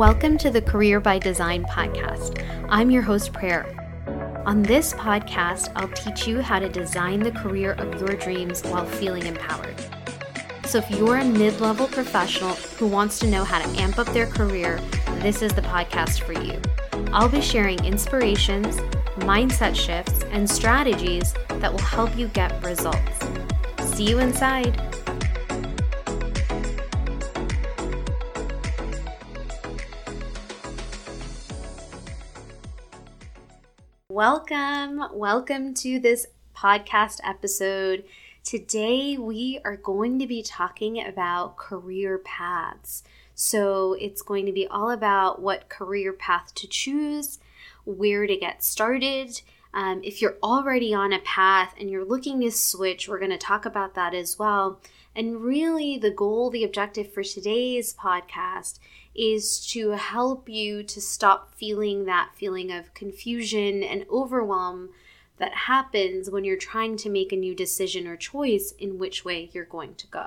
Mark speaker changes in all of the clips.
Speaker 1: Welcome to the Career by Design podcast. I'm your host, Prayer. On this podcast, I'll teach you how to design the career of your dreams while feeling empowered. So, if you're a mid level professional who wants to know how to amp up their career, this is the podcast for you. I'll be sharing inspirations, mindset shifts, and strategies that will help you get results. See you inside. Welcome, welcome to this podcast episode. Today, we are going to be talking about career paths. So, it's going to be all about what career path to choose, where to get started. Um, if you're already on a path and you're looking to switch, we're going to talk about that as well. And really, the goal, the objective for today's podcast is to help you to stop feeling that feeling of confusion and overwhelm that happens when you're trying to make a new decision or choice in which way you're going to go.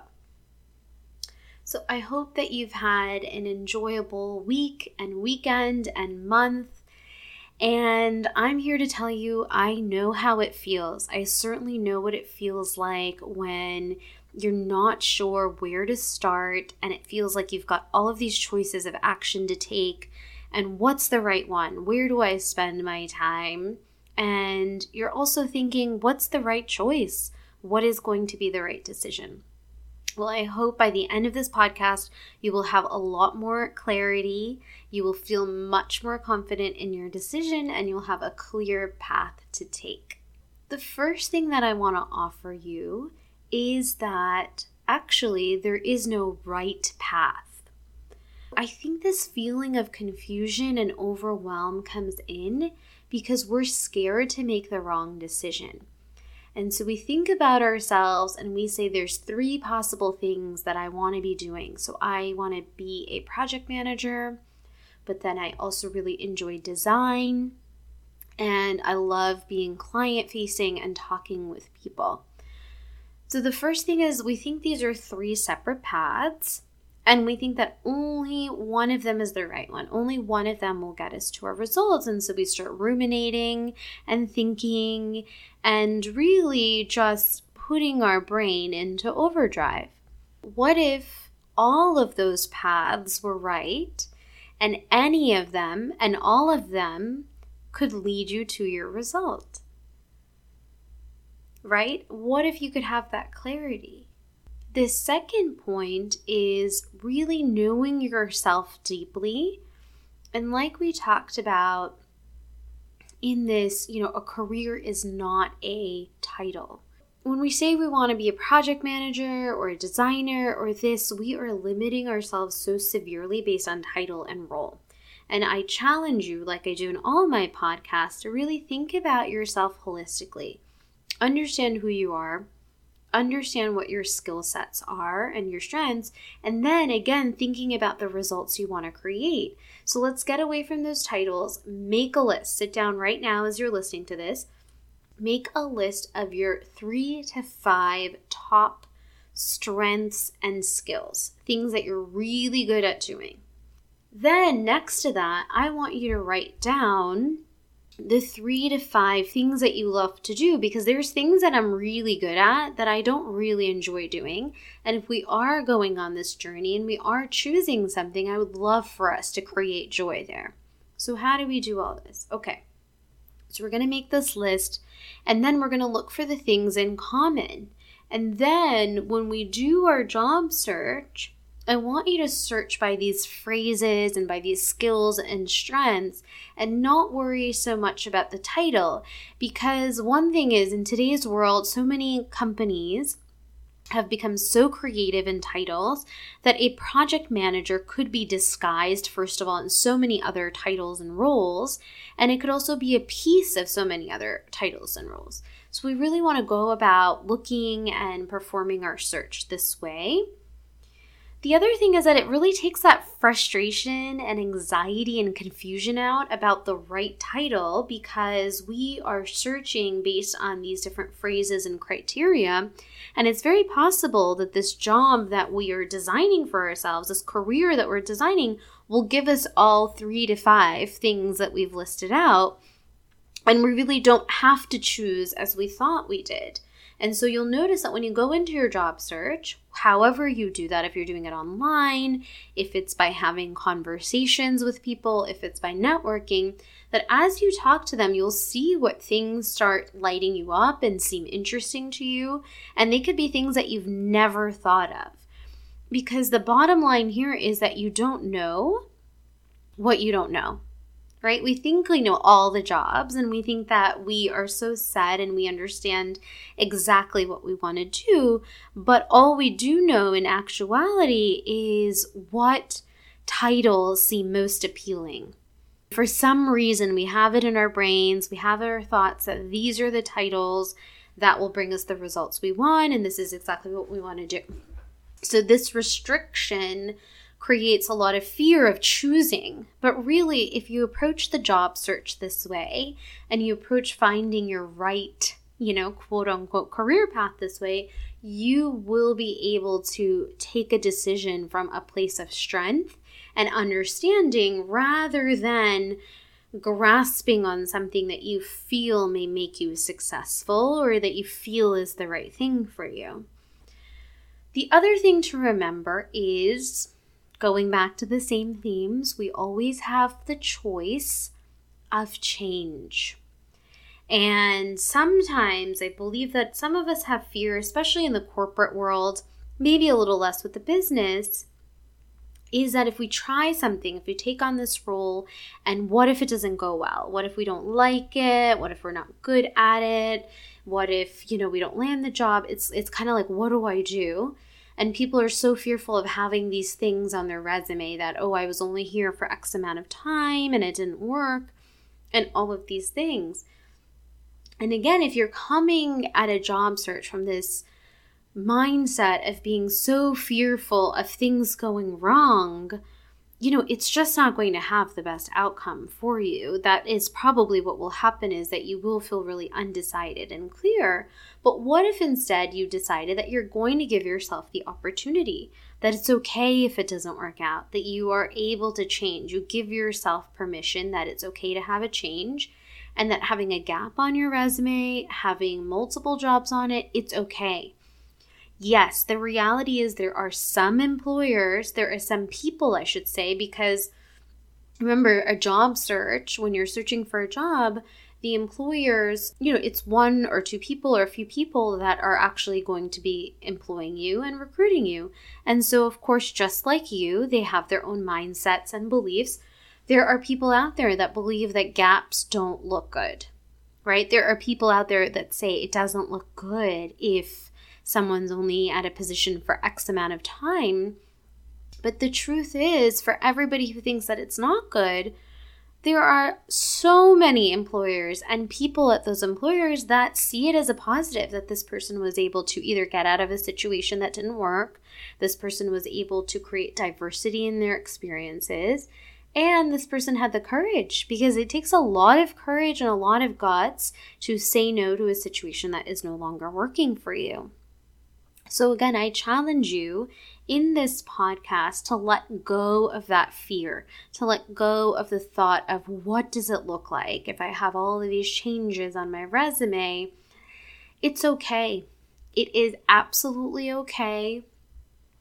Speaker 1: So, I hope that you've had an enjoyable week and weekend and month. And I'm here to tell you, I know how it feels. I certainly know what it feels like when you're not sure where to start, and it feels like you've got all of these choices of action to take. And what's the right one? Where do I spend my time? And you're also thinking, what's the right choice? What is going to be the right decision? Well, I hope by the end of this podcast, you will have a lot more clarity. You will feel much more confident in your decision and you'll have a clear path to take. The first thing that I want to offer you is that actually there is no right path. I think this feeling of confusion and overwhelm comes in because we're scared to make the wrong decision. And so we think about ourselves and we say there's three possible things that I want to be doing. So I want to be a project manager, but then I also really enjoy design and I love being client facing and talking with people. So the first thing is we think these are three separate paths, and we think that only one of them is the right one. Only one of them will get us to our results. And so we start ruminating and thinking and really just putting our brain into overdrive. What if all of those paths were right and any of them and all of them could lead you to your result? right? What if you could have that clarity? The second point is really knowing yourself deeply. And like we talked about in this, you know, a career is not a title. When we say we want to be a project manager or a designer or this, we are limiting ourselves so severely based on title and role. And I challenge you, like I do in all my podcasts, to really think about yourself holistically understand who you are, understand what your skill sets are and your strengths, and then again, thinking about the results you want to create. So let's get away from those titles, make a list. Sit down right now as you're listening to this. Make a list of your three to five top strengths and skills, things that you're really good at doing. Then, next to that, I want you to write down the three to five things that you love to do because there's things that I'm really good at that I don't really enjoy doing. And if we are going on this journey and we are choosing something, I would love for us to create joy there. So, how do we do all this? Okay. So, we're going to make this list and then we're going to look for the things in common. And then when we do our job search, I want you to search by these phrases and by these skills and strengths and not worry so much about the title. Because one thing is, in today's world, so many companies have become so creative in titles that a project manager could be disguised, first of all, in so many other titles and roles, and it could also be a piece of so many other titles and roles. So, we really want to go about looking and performing our search this way. The other thing is that it really takes that frustration and anxiety and confusion out about the right title because we are searching based on these different phrases and criteria. And it's very possible that this job that we are designing for ourselves, this career that we're designing, will give us all three to five things that we've listed out. And we really don't have to choose as we thought we did. And so you'll notice that when you go into your job search, however you do that, if you're doing it online, if it's by having conversations with people, if it's by networking, that as you talk to them, you'll see what things start lighting you up and seem interesting to you. And they could be things that you've never thought of. Because the bottom line here is that you don't know what you don't know right? We think we know all the jobs and we think that we are so set and we understand exactly what we want to do. But all we do know in actuality is what titles seem most appealing. For some reason, we have it in our brains, we have our thoughts that these are the titles that will bring us the results we want, and this is exactly what we want to do. So, this restriction creates a lot of fear of choosing. But really, if you approach the job search this way and you approach finding your right, you know, quote unquote career path this way, you will be able to take a decision from a place of strength and understanding rather than grasping on something that you feel may make you successful or that you feel is the right thing for you. The other thing to remember is going back to the same themes, we always have the choice of change. And sometimes I believe that some of us have fear, especially in the corporate world, maybe a little less with the business, is that if we try something, if we take on this role, and what if it doesn't go well? What if we don't like it? What if we're not good at it? What if, you know, we don't land the job? It's it's kind of like what do I do? And people are so fearful of having these things on their resume that, oh, I was only here for X amount of time and it didn't work, and all of these things. And again, if you're coming at a job search from this mindset of being so fearful of things going wrong, you know, it's just not going to have the best outcome for you. That is probably what will happen is that you will feel really undecided and clear. But what if instead you decided that you're going to give yourself the opportunity, that it's okay if it doesn't work out, that you are able to change. You give yourself permission that it's okay to have a change and that having a gap on your resume, having multiple jobs on it, it's okay yes, the reality is there are some employers, there are some people, I should say, because remember, a job search, when you're searching for a job, the employers, you know, it's one or two people or a few people that are actually going to be employing you and recruiting you. And so, of course, just like you, they have their own mindsets and beliefs. There are people out there that believe that gaps don't look good, right? There are people out there that say it doesn't look good if someone's only at a position for X amount of time. But the truth is, for everybody who thinks that it's not good, there are so many employers and people at those employers that see it as a positive that this person was able to either get out of a situation that didn't work, this person was able to create diversity in their experiences, and this person had the courage because it takes a lot of courage and a lot of guts to say no to a situation that is no longer working for you. So, again, I challenge you in this podcast to let go of that fear, to let go of the thought of what does it look like if I have all of these changes on my resume. It's okay. It is absolutely okay.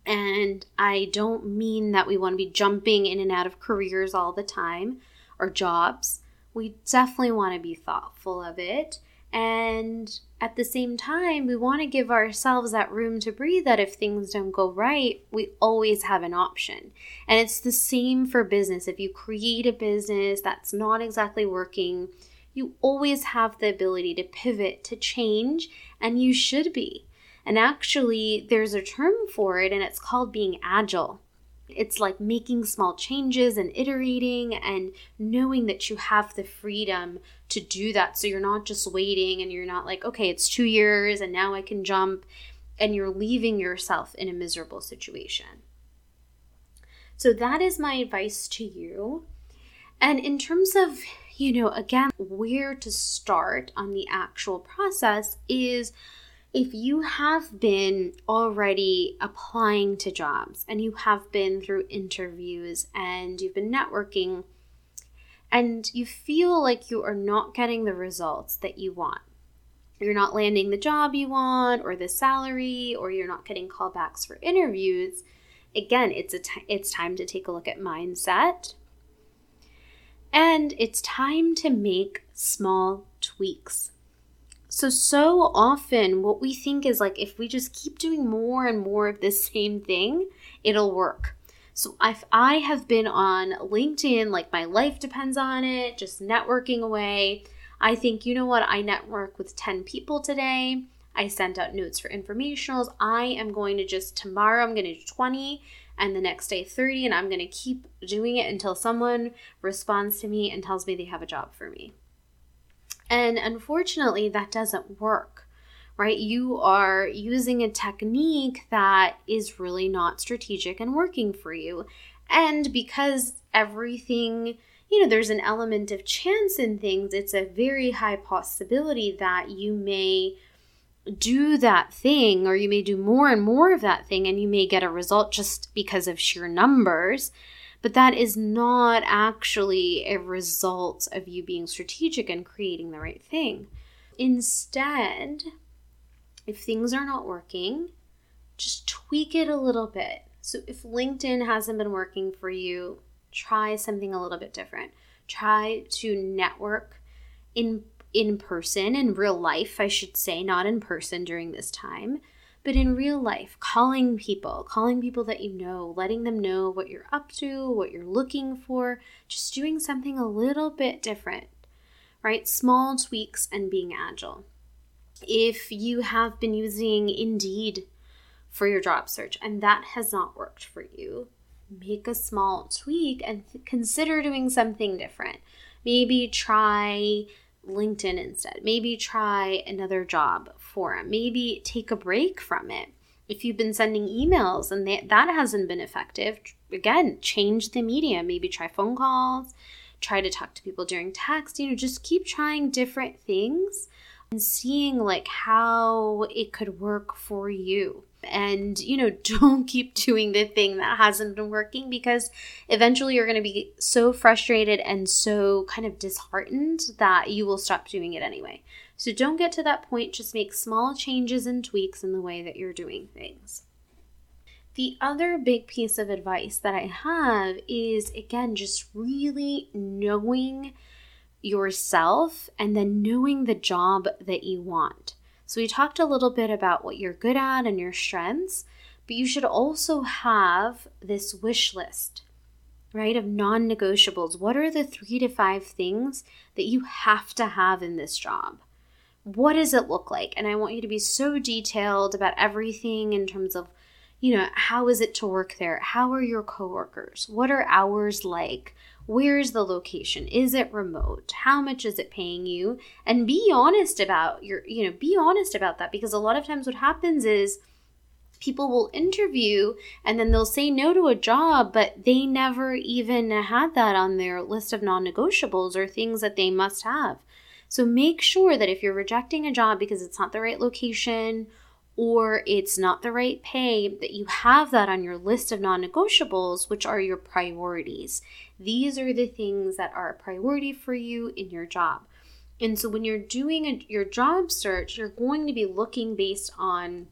Speaker 1: And I don't mean that we want to be jumping in and out of careers all the time or jobs. We definitely want to be thoughtful of it and at the same time, we want to give ourselves that room to breathe that if things don't go right, we always have an option. And it's the same for business. If you create a business that's not exactly working, you always have the ability to pivot, to change, and you should be. And actually, there's a term for it, and it's called being agile. It's like making small changes and iterating and knowing that you have the freedom to do that. So you're not just waiting and you're not like, okay, it's two years and now I can jump and you're leaving yourself in a miserable situation. So that is my advice to you. And in terms of, you know, again, where to start on the actual process is if you have been already applying to jobs and you have been through interviews and you've been networking and you feel like you are not getting the results that you want, you're not landing the job you want or the salary or you're not getting callbacks for interviews, again, it's a t- it's time to take a look at mindset. And it's time to make small tweaks. So, so often, what we think is like if we just keep doing more and more of the same thing, it'll work. So, if I have been on LinkedIn, like my life depends on it, just networking away. I think, you know what, I network with 10 people today. I sent out notes for informationals. I am going to just tomorrow, I'm going to do 20 and the next day 30, and I'm going to keep doing it until someone responds to me and tells me they have a job for me. And unfortunately, that doesn't work, right? You are using a technique that is really not strategic and working for you. And because everything, you know, there's an element of chance in things, it's a very high possibility that you may do that thing or you may do more and more of that thing and you may get a result just because of sheer numbers but that is not actually a result of you being strategic and creating the right thing. Instead, if things are not working, just tweak it a little bit. So if LinkedIn hasn't been working for you, try something a little bit different. Try to network in in person in real life, I should say, not in person during this time but in real life, calling people, calling people that you know, letting them know what you're up to, what you're looking for, just doing something a little bit different, right? Small tweaks and being agile. If you have been using Indeed for your job search and that has not worked for you, make a small tweak and th- consider doing something different. Maybe try LinkedIn instead. Maybe try another job for it. Maybe take a break from it. If you've been sending emails and that, that hasn't been effective, again, change the media. Maybe try phone calls, try to talk to people during text. You know, just keep trying different things and seeing like how it could work for you and you know don't keep doing the thing that hasn't been working because eventually you're going to be so frustrated and so kind of disheartened that you will stop doing it anyway. So don't get to that point. Just make small changes and tweaks in the way that you're doing things. The other big piece of advice that i have is again just really knowing yourself and then knowing the job that you want so, we talked a little bit about what you're good at and your strengths, but you should also have this wish list, right, of non negotiables. What are the three to five things that you have to have in this job? What does it look like? And I want you to be so detailed about everything in terms of, you know, how is it to work there? How are your coworkers? What are hours like? Where's the location? Is it remote? How much is it paying you? And be honest about your, you know, be honest about that because a lot of times what happens is people will interview and then they'll say no to a job, but they never even had that on their list of non negotiables or things that they must have. So make sure that if you're rejecting a job because it's not the right location or it's not the right pay, that you have that on your list of non negotiables, which are your priorities. These are the things that are a priority for you in your job. And so when you're doing a, your job search, you're going to be looking based on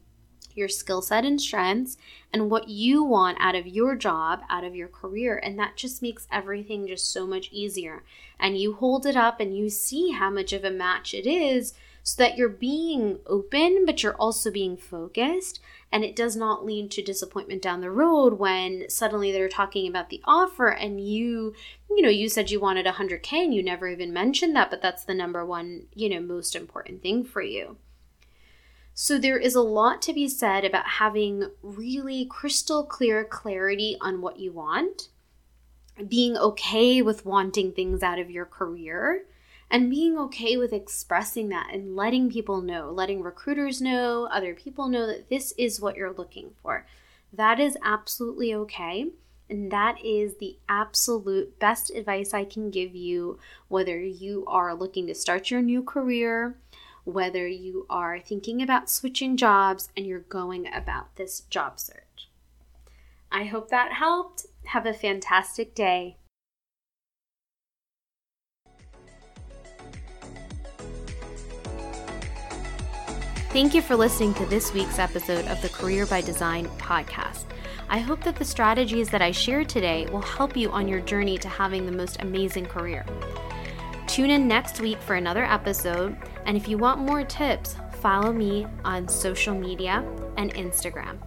Speaker 1: your skill set and strengths and what you want out of your job, out of your career. And that just makes everything just so much easier. And you hold it up and you see how much of a match it is so that you're being open, but you're also being focused. And it does not lead to disappointment down the road when suddenly they're talking about the offer and you, you know, you said you wanted 100K and you never even mentioned that, but that's the number one, you know, most important thing for you. So, there is a lot to be said about having really crystal clear clarity on what you want, being okay with wanting things out of your career, and being okay with expressing that and letting people know, letting recruiters know, other people know that this is what you're looking for. That is absolutely okay. And that is the absolute best advice I can give you, whether you are looking to start your new career, whether you are thinking about switching jobs and you're going about this job search. I hope that helped. Have a fantastic day. Thank you for listening to this week's episode of the Career by Design podcast. I hope that the strategies that I shared today will help you on your journey to having the most amazing career. Tune in next week for another episode, and if you want more tips, follow me on social media and Instagram.